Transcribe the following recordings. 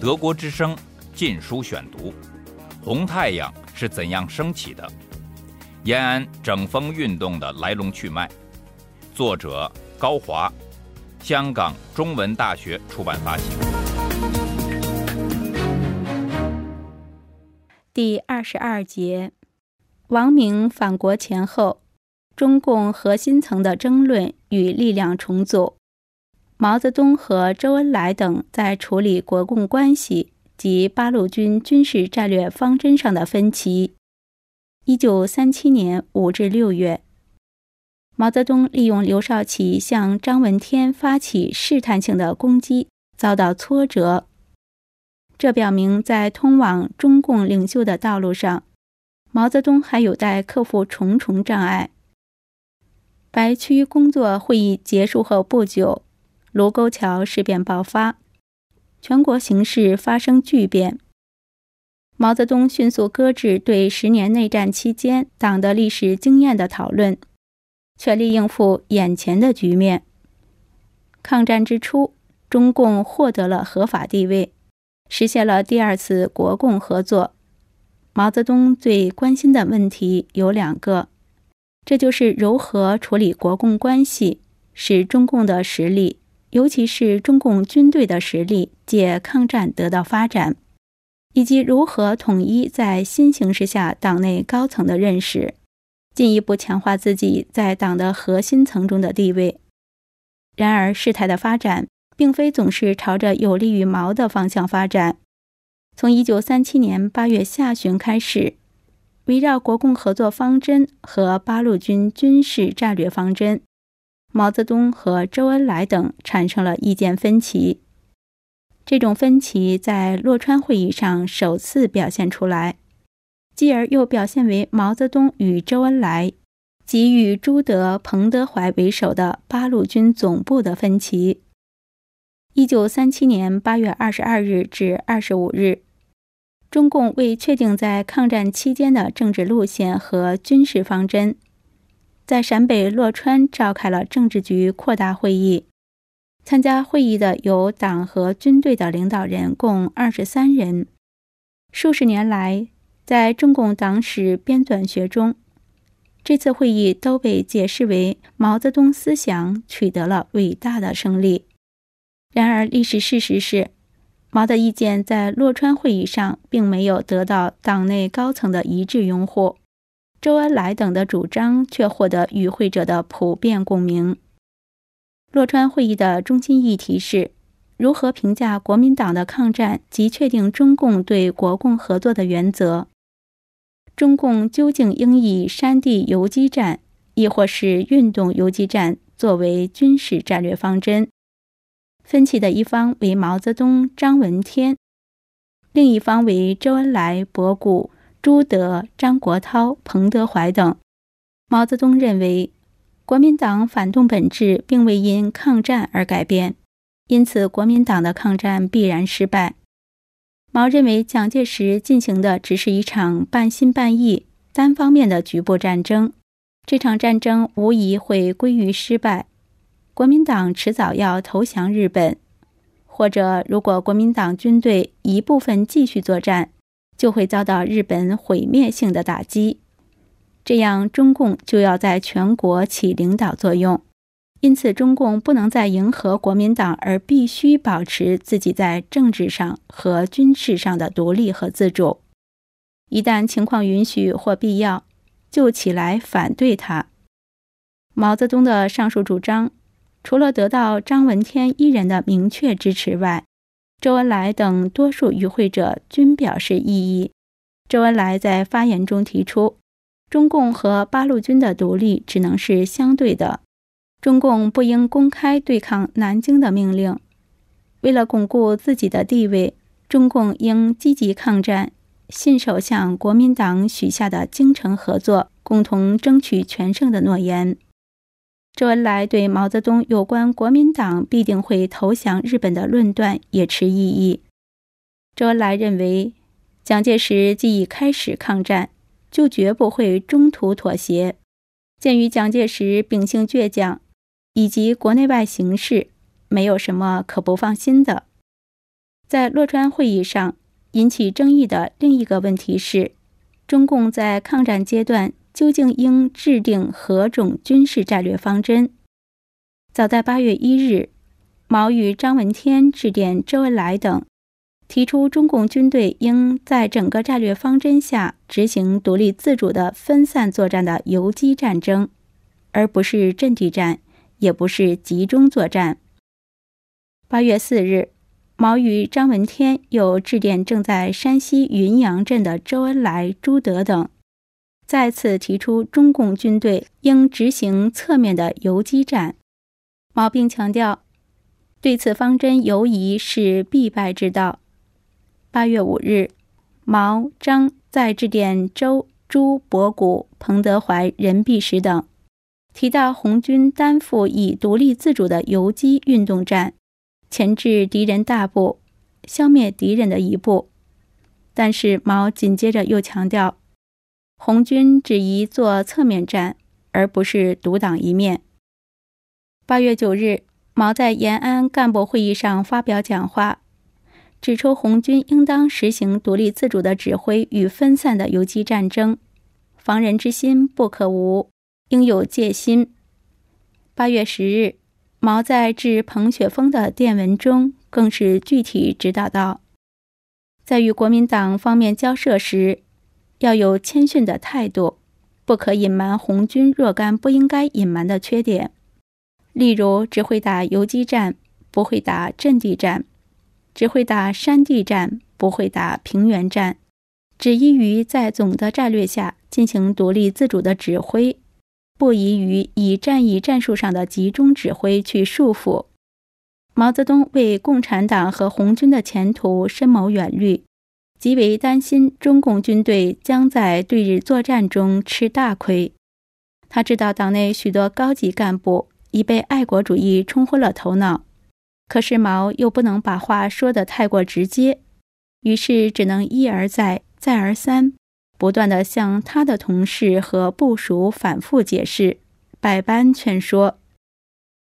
德国之声《禁书选读》：红太阳是怎样升起的？延安整风运动的来龙去脉。作者高华，香港中文大学出版发行。第二十二节：王明返国前后，中共核心层的争论与力量重组。毛泽东和周恩来等在处理国共关系及八路军军事战略方针上的分歧。一九三七年五至六月，毛泽东利用刘少奇向张闻天发起试探性的攻击，遭到挫折。这表明，在通往中共领袖的道路上，毛泽东还有待克服重重障碍。白区工作会议结束后不久。卢沟桥事变爆发，全国形势发生巨变。毛泽东迅速搁置对十年内战期间党的历史经验的讨论，全力应付眼前的局面。抗战之初，中共获得了合法地位，实现了第二次国共合作。毛泽东最关心的问题有两个，这就是如何处理国共关系，使中共的实力。尤其是中共军队的实力借抗战得到发展，以及如何统一在新形势下党内高层的认识，进一步强化自己在党的核心层中的地位。然而，事态的发展并非总是朝着有利于毛的方向发展。从1937年8月下旬开始，围绕国共合作方针和八路军军事战略方针。毛泽东和周恩来等产生了意见分歧，这种分歧在洛川会议上首次表现出来，继而又表现为毛泽东与周恩来及与朱德、彭德怀为首的八路军总部的分歧。一九三七年八月二十二日至二十五日，中共为确定在抗战期间的政治路线和军事方针。在陕北洛川召开了政治局扩大会议，参加会议的有党和军队的领导人共二十三人。数十年来，在中共党史编纂学中，这次会议都被解释为毛泽东思想取得了伟大的胜利。然而，历史事实是，毛的意见在洛川会议上并没有得到党内高层的一致拥护。周恩来等的主张却获得与会者的普遍共鸣。洛川会议的中心议题是如何评价国民党的抗战及确定中共对国共合作的原则。中共究竟应以山地游击战，亦或是运动游击战作为军事战略方针？分歧的一方为毛泽东、张闻天，另一方为周恩来、博古。朱德、张国焘、彭德怀等，毛泽东认为，国民党反动本质并未因抗战而改变，因此国民党的抗战必然失败。毛认为，蒋介石进行的只是一场半心半意、单方面的局部战争，这场战争无疑会归于失败。国民党迟早要投降日本，或者如果国民党军队一部分继续作战。就会遭到日本毁灭性的打击，这样中共就要在全国起领导作用。因此，中共不能再迎合国民党，而必须保持自己在政治上和军事上的独立和自主。一旦情况允许或必要，就起来反对他。毛泽东的上述主张，除了得到张闻天一人的明确支持外，周恩来等多数与会者均表示异议。周恩来在发言中提出，中共和八路军的独立只能是相对的，中共不应公开对抗南京的命令。为了巩固自己的地位，中共应积极抗战，信守向国民党许下的精诚合作、共同争取全胜的诺言。周恩来对毛泽东有关国民党必定会投降日本的论断也持异议。周恩来认为，蒋介石既已开始抗战，就绝不会中途妥协。鉴于蒋介石秉性倔强，以及国内外形势，没有什么可不放心的。在洛川会议上引起争议的另一个问题是，中共在抗战阶段究竟应制定何种军事战略方针？早在八月一日，毛与张闻天致电周恩来等，提出中共军队应在整个战略方针下执行独立自主的分散作战的游击战争，而不是阵地战，也不是集中作战。八月四日，毛与张闻天又致电正在山西云阳镇的周恩来、朱德等，再次提出中共军队应执行侧面的游击战。毛并强调，对此方针犹疑是必败之道。八月五日，毛、张在致电周、朱、博古、彭德怀、任弼时等，提到红军担负以独立自主的游击运动战，钳制敌人大部，消灭敌人的一部。但是毛紧接着又强调，红军只宜做侧面战，而不是独当一面。八月九日，毛在延安干部会议上发表讲话，指出红军应当实行独立自主的指挥与分散的游击战争，防人之心不可无，应有戒心。八月十日，毛在致彭雪枫的电文中，更是具体指导道，在与国民党方面交涉时，要有谦逊的态度，不可隐瞒红军若干不应该隐瞒的缺点。例如，只会打游击战，不会打阵地战；只会打山地战，不会打平原战；只宜于在总的战略下进行独立自主的指挥，不宜于以战役战术上的集中指挥去束缚。毛泽东为共产党和红军的前途深谋远虑，极为担心中共军队将在对日作战中吃大亏。他知道党内许多高级干部。已被爱国主义冲昏了头脑，可是毛又不能把话说得太过直接，于是只能一而再、再而三，不断地向他的同事和部属反复解释，百般劝说。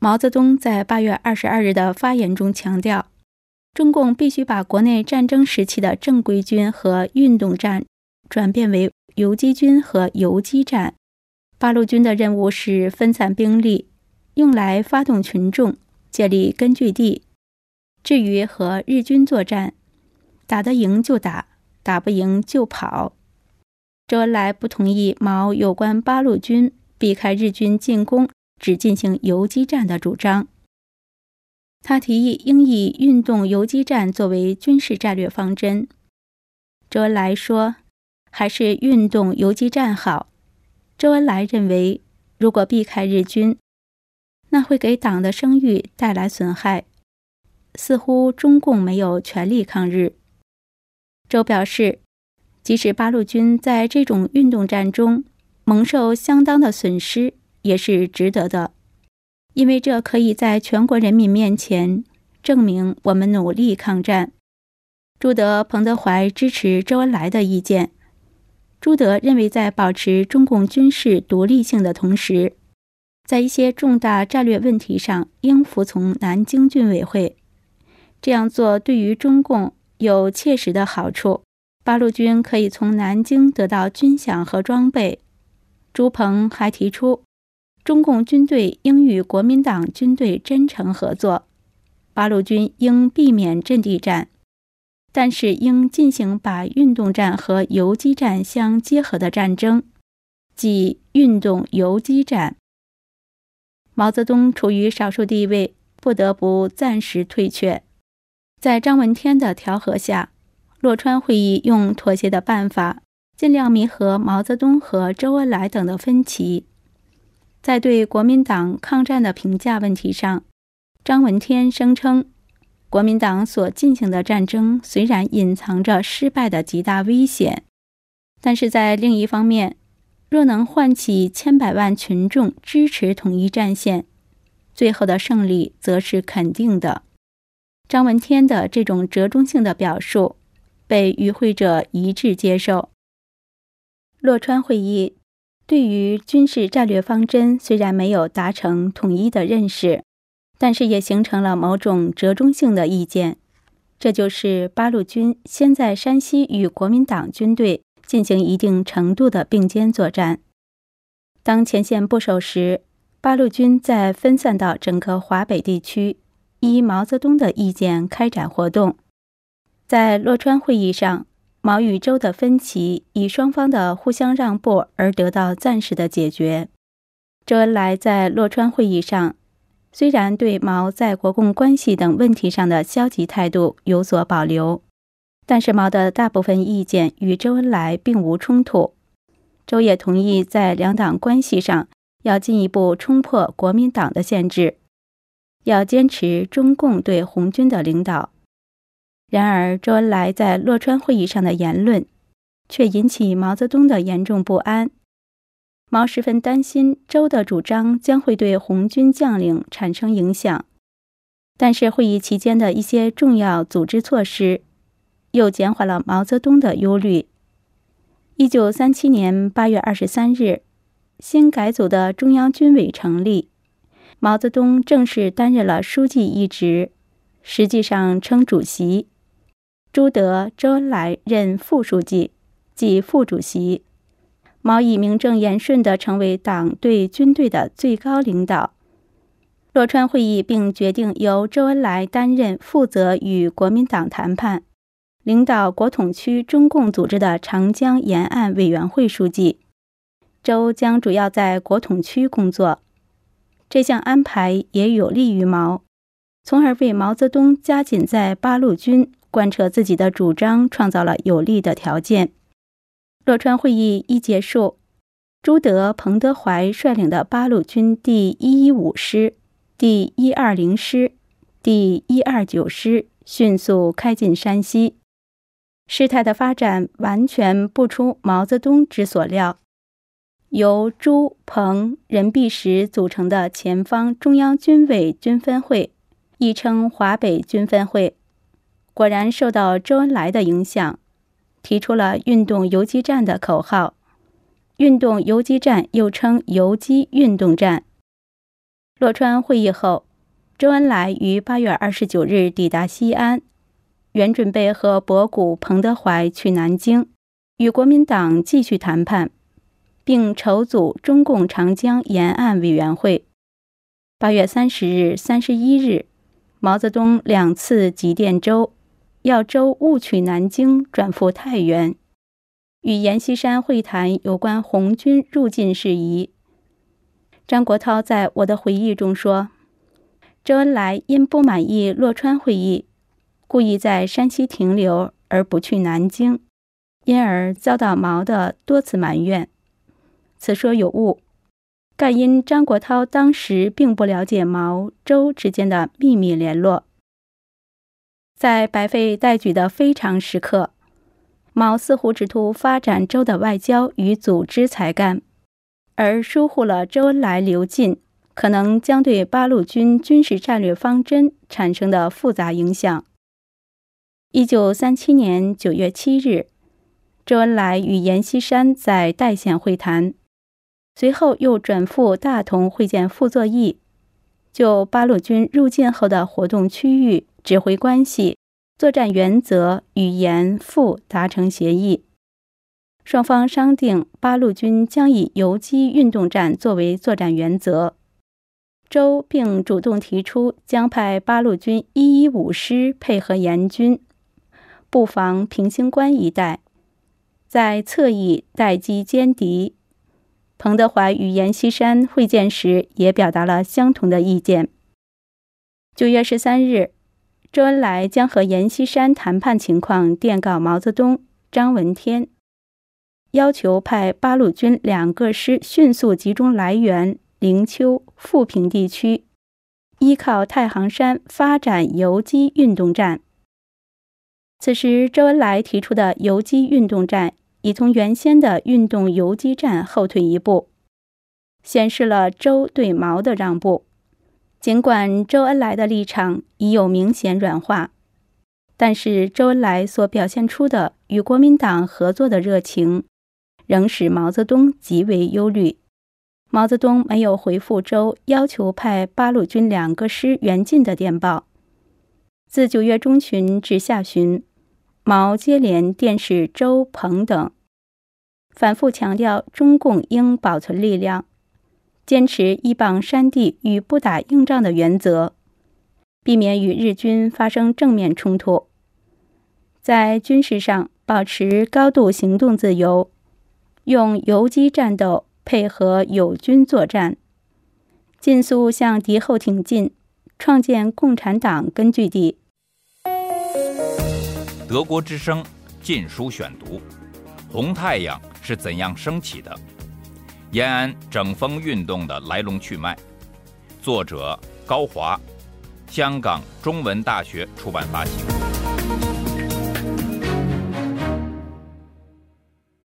毛泽东在八月二十二日的发言中强调，中共必须把国内战争时期的正规军和运动战转变为游击军和游击战。八路军的任务是分散兵力。用来发动群众，建立根据地。至于和日军作战，打得赢就打，打不赢就跑。周恩来不同意毛有关八路军避开日军进攻，只进行游击战的主张。他提议应以运动游击战作为军事战略方针。周恩来说：“还是运动游击战好。”周恩来认为，如果避开日军，那会给党的声誉带来损害，似乎中共没有全力抗日。周表示，即使八路军在这种运动战中蒙受相当的损失，也是值得的，因为这可以在全国人民面前证明我们努力抗战。朱德、彭德怀支持周恩来的意见。朱德认为，在保持中共军事独立性的同时，在一些重大战略问题上，应服从南京军委会。这样做对于中共有切实的好处。八路军可以从南京得到军饷和装备。朱鹏还提出，中共军队应与国民党军队真诚合作，八路军应避免阵地战，但是应进行把运动战和游击战相结合的战争，即运动游击战。毛泽东处于少数地位，不得不暂时退却。在张闻天的调和下，洛川会议用妥协的办法，尽量弥合毛泽东和周恩来等的分歧。在对国民党抗战的评价问题上，张闻天声称，国民党所进行的战争虽然隐藏着失败的极大危险，但是在另一方面。若能唤起千百万群众支持统一战线，最后的胜利则是肯定的。张闻天的这种折中性的表述被与会者一致接受。洛川会议对于军事战略方针虽然没有达成统一的认识，但是也形成了某种折中性的意见。这就是八路军先在山西与国民党军队进行一定程度的并肩作战。当前线不守时，八路军再分散到整个华北地区，依毛泽东的意见开展活动。在洛川会议上，毛与周的分歧以双方的互相让步而得到暂时的解决。周恩来在洛川会议上，虽然对毛在国共关系等问题上的消极态度有所保留，但是毛的大部分意见与周恩来并无冲突。周也同意在两党关系上要进一步冲破国民党的限制，要坚持中共对红军的领导。然而，周恩来在洛川会议上的言论却引起毛泽东的严重不安。毛十分担心周的主张将会对红军将领产生影响，但是会议期间的一些重要组织措施又减缓了毛泽东的忧虑。一九三七年八月二十三日，新改组的中央军委成立，毛泽东正式担任了书记一职，实际上称主席。朱德、周恩来任副书记，即副主席。毛以名正言顺地成为党对军队的最高领导。洛川会议并决定由周恩来担任负责与国民党谈判、领导国统区中共组织的长江沿岸委员会书记。周将主要在国统区工作。这项安排也有利于毛，从而为毛泽东加紧在八路军贯彻自己的主张创造了有利的条件。洛川会议一结束，朱德、彭德怀率领的八路军第一一五师、第一二零师、第一二九师迅速开进山西。事态的发展完全不出毛泽东之所料。由朱、彭、任弼时组成的前方中央军委军分会，亦称华北军分会，果然受到周恩来的影响。提出了“运动游击战”的口号，“运动游击战”又称“游击运动战”。洛川会议后，周恩来于八月二十九日抵达西安，原准备和博古、彭德怀去南京，与国民党继续谈判，并筹组中共长江沿岸委员会。八月三十日、三十一日，毛泽东两次急电周。要周误取南京，转赴太原，与阎锡山会谈有关红军入晋事宜。张国焘在我的回忆中说，周恩来因不满意洛川会议，故意在山西停留而不去南京，因而遭到毛的多次埋怨。此说有误，盖因张国焘当时并不了解毛周之间的秘密联络。在百废待举的非常时刻，毛似乎只图发展周的外交与组织才干，而疏忽了周恩来留晋可能将对八路军军事战略方针产生的复杂影响。一九三七年九月七日，周恩来与阎锡山在代县会谈，随后又转赴大同会见傅作义，就八路军入晋后的活动区域。指挥关系、作战原则与严复达成协议，双方商定八路军将以游击运动战作为作战原则。周并主动提出将派八路军一一五师配合严军，布防平型关一带，在侧翼待机歼敌。彭德怀与阎锡山会见时也表达了相同的意见。九月十三日。周恩来将和阎锡山谈判情况电告毛泽东、张闻天，要求派八路军两个师迅速集中来源灵丘、富平地区，依靠太行山发展游击运动战。此时，周恩来提出的游击运动战已从原先的运动游击战后退一步，显示了周对毛的让步。尽管周恩来的立场已有明显软化，但是周恩来所表现出的与国民党合作的热情，仍使毛泽东极为忧虑。毛泽东没有回复周要求派八路军两个师援晋的电报。自九月中旬至下旬，毛接连电视周鹏等，反复强调中共应保存力量，坚持依傍山地与不打硬仗的原则，避免与日军发生正面冲突。在军事上保持高度行动自由，用游击战斗配合友军作战，尽速向敌后挺进，创建共产党根据地。德国之声《禁书选读》：红太阳是怎样升起的？延安整风运动的来龙去脉。作者高华，香港中文大学出版发行。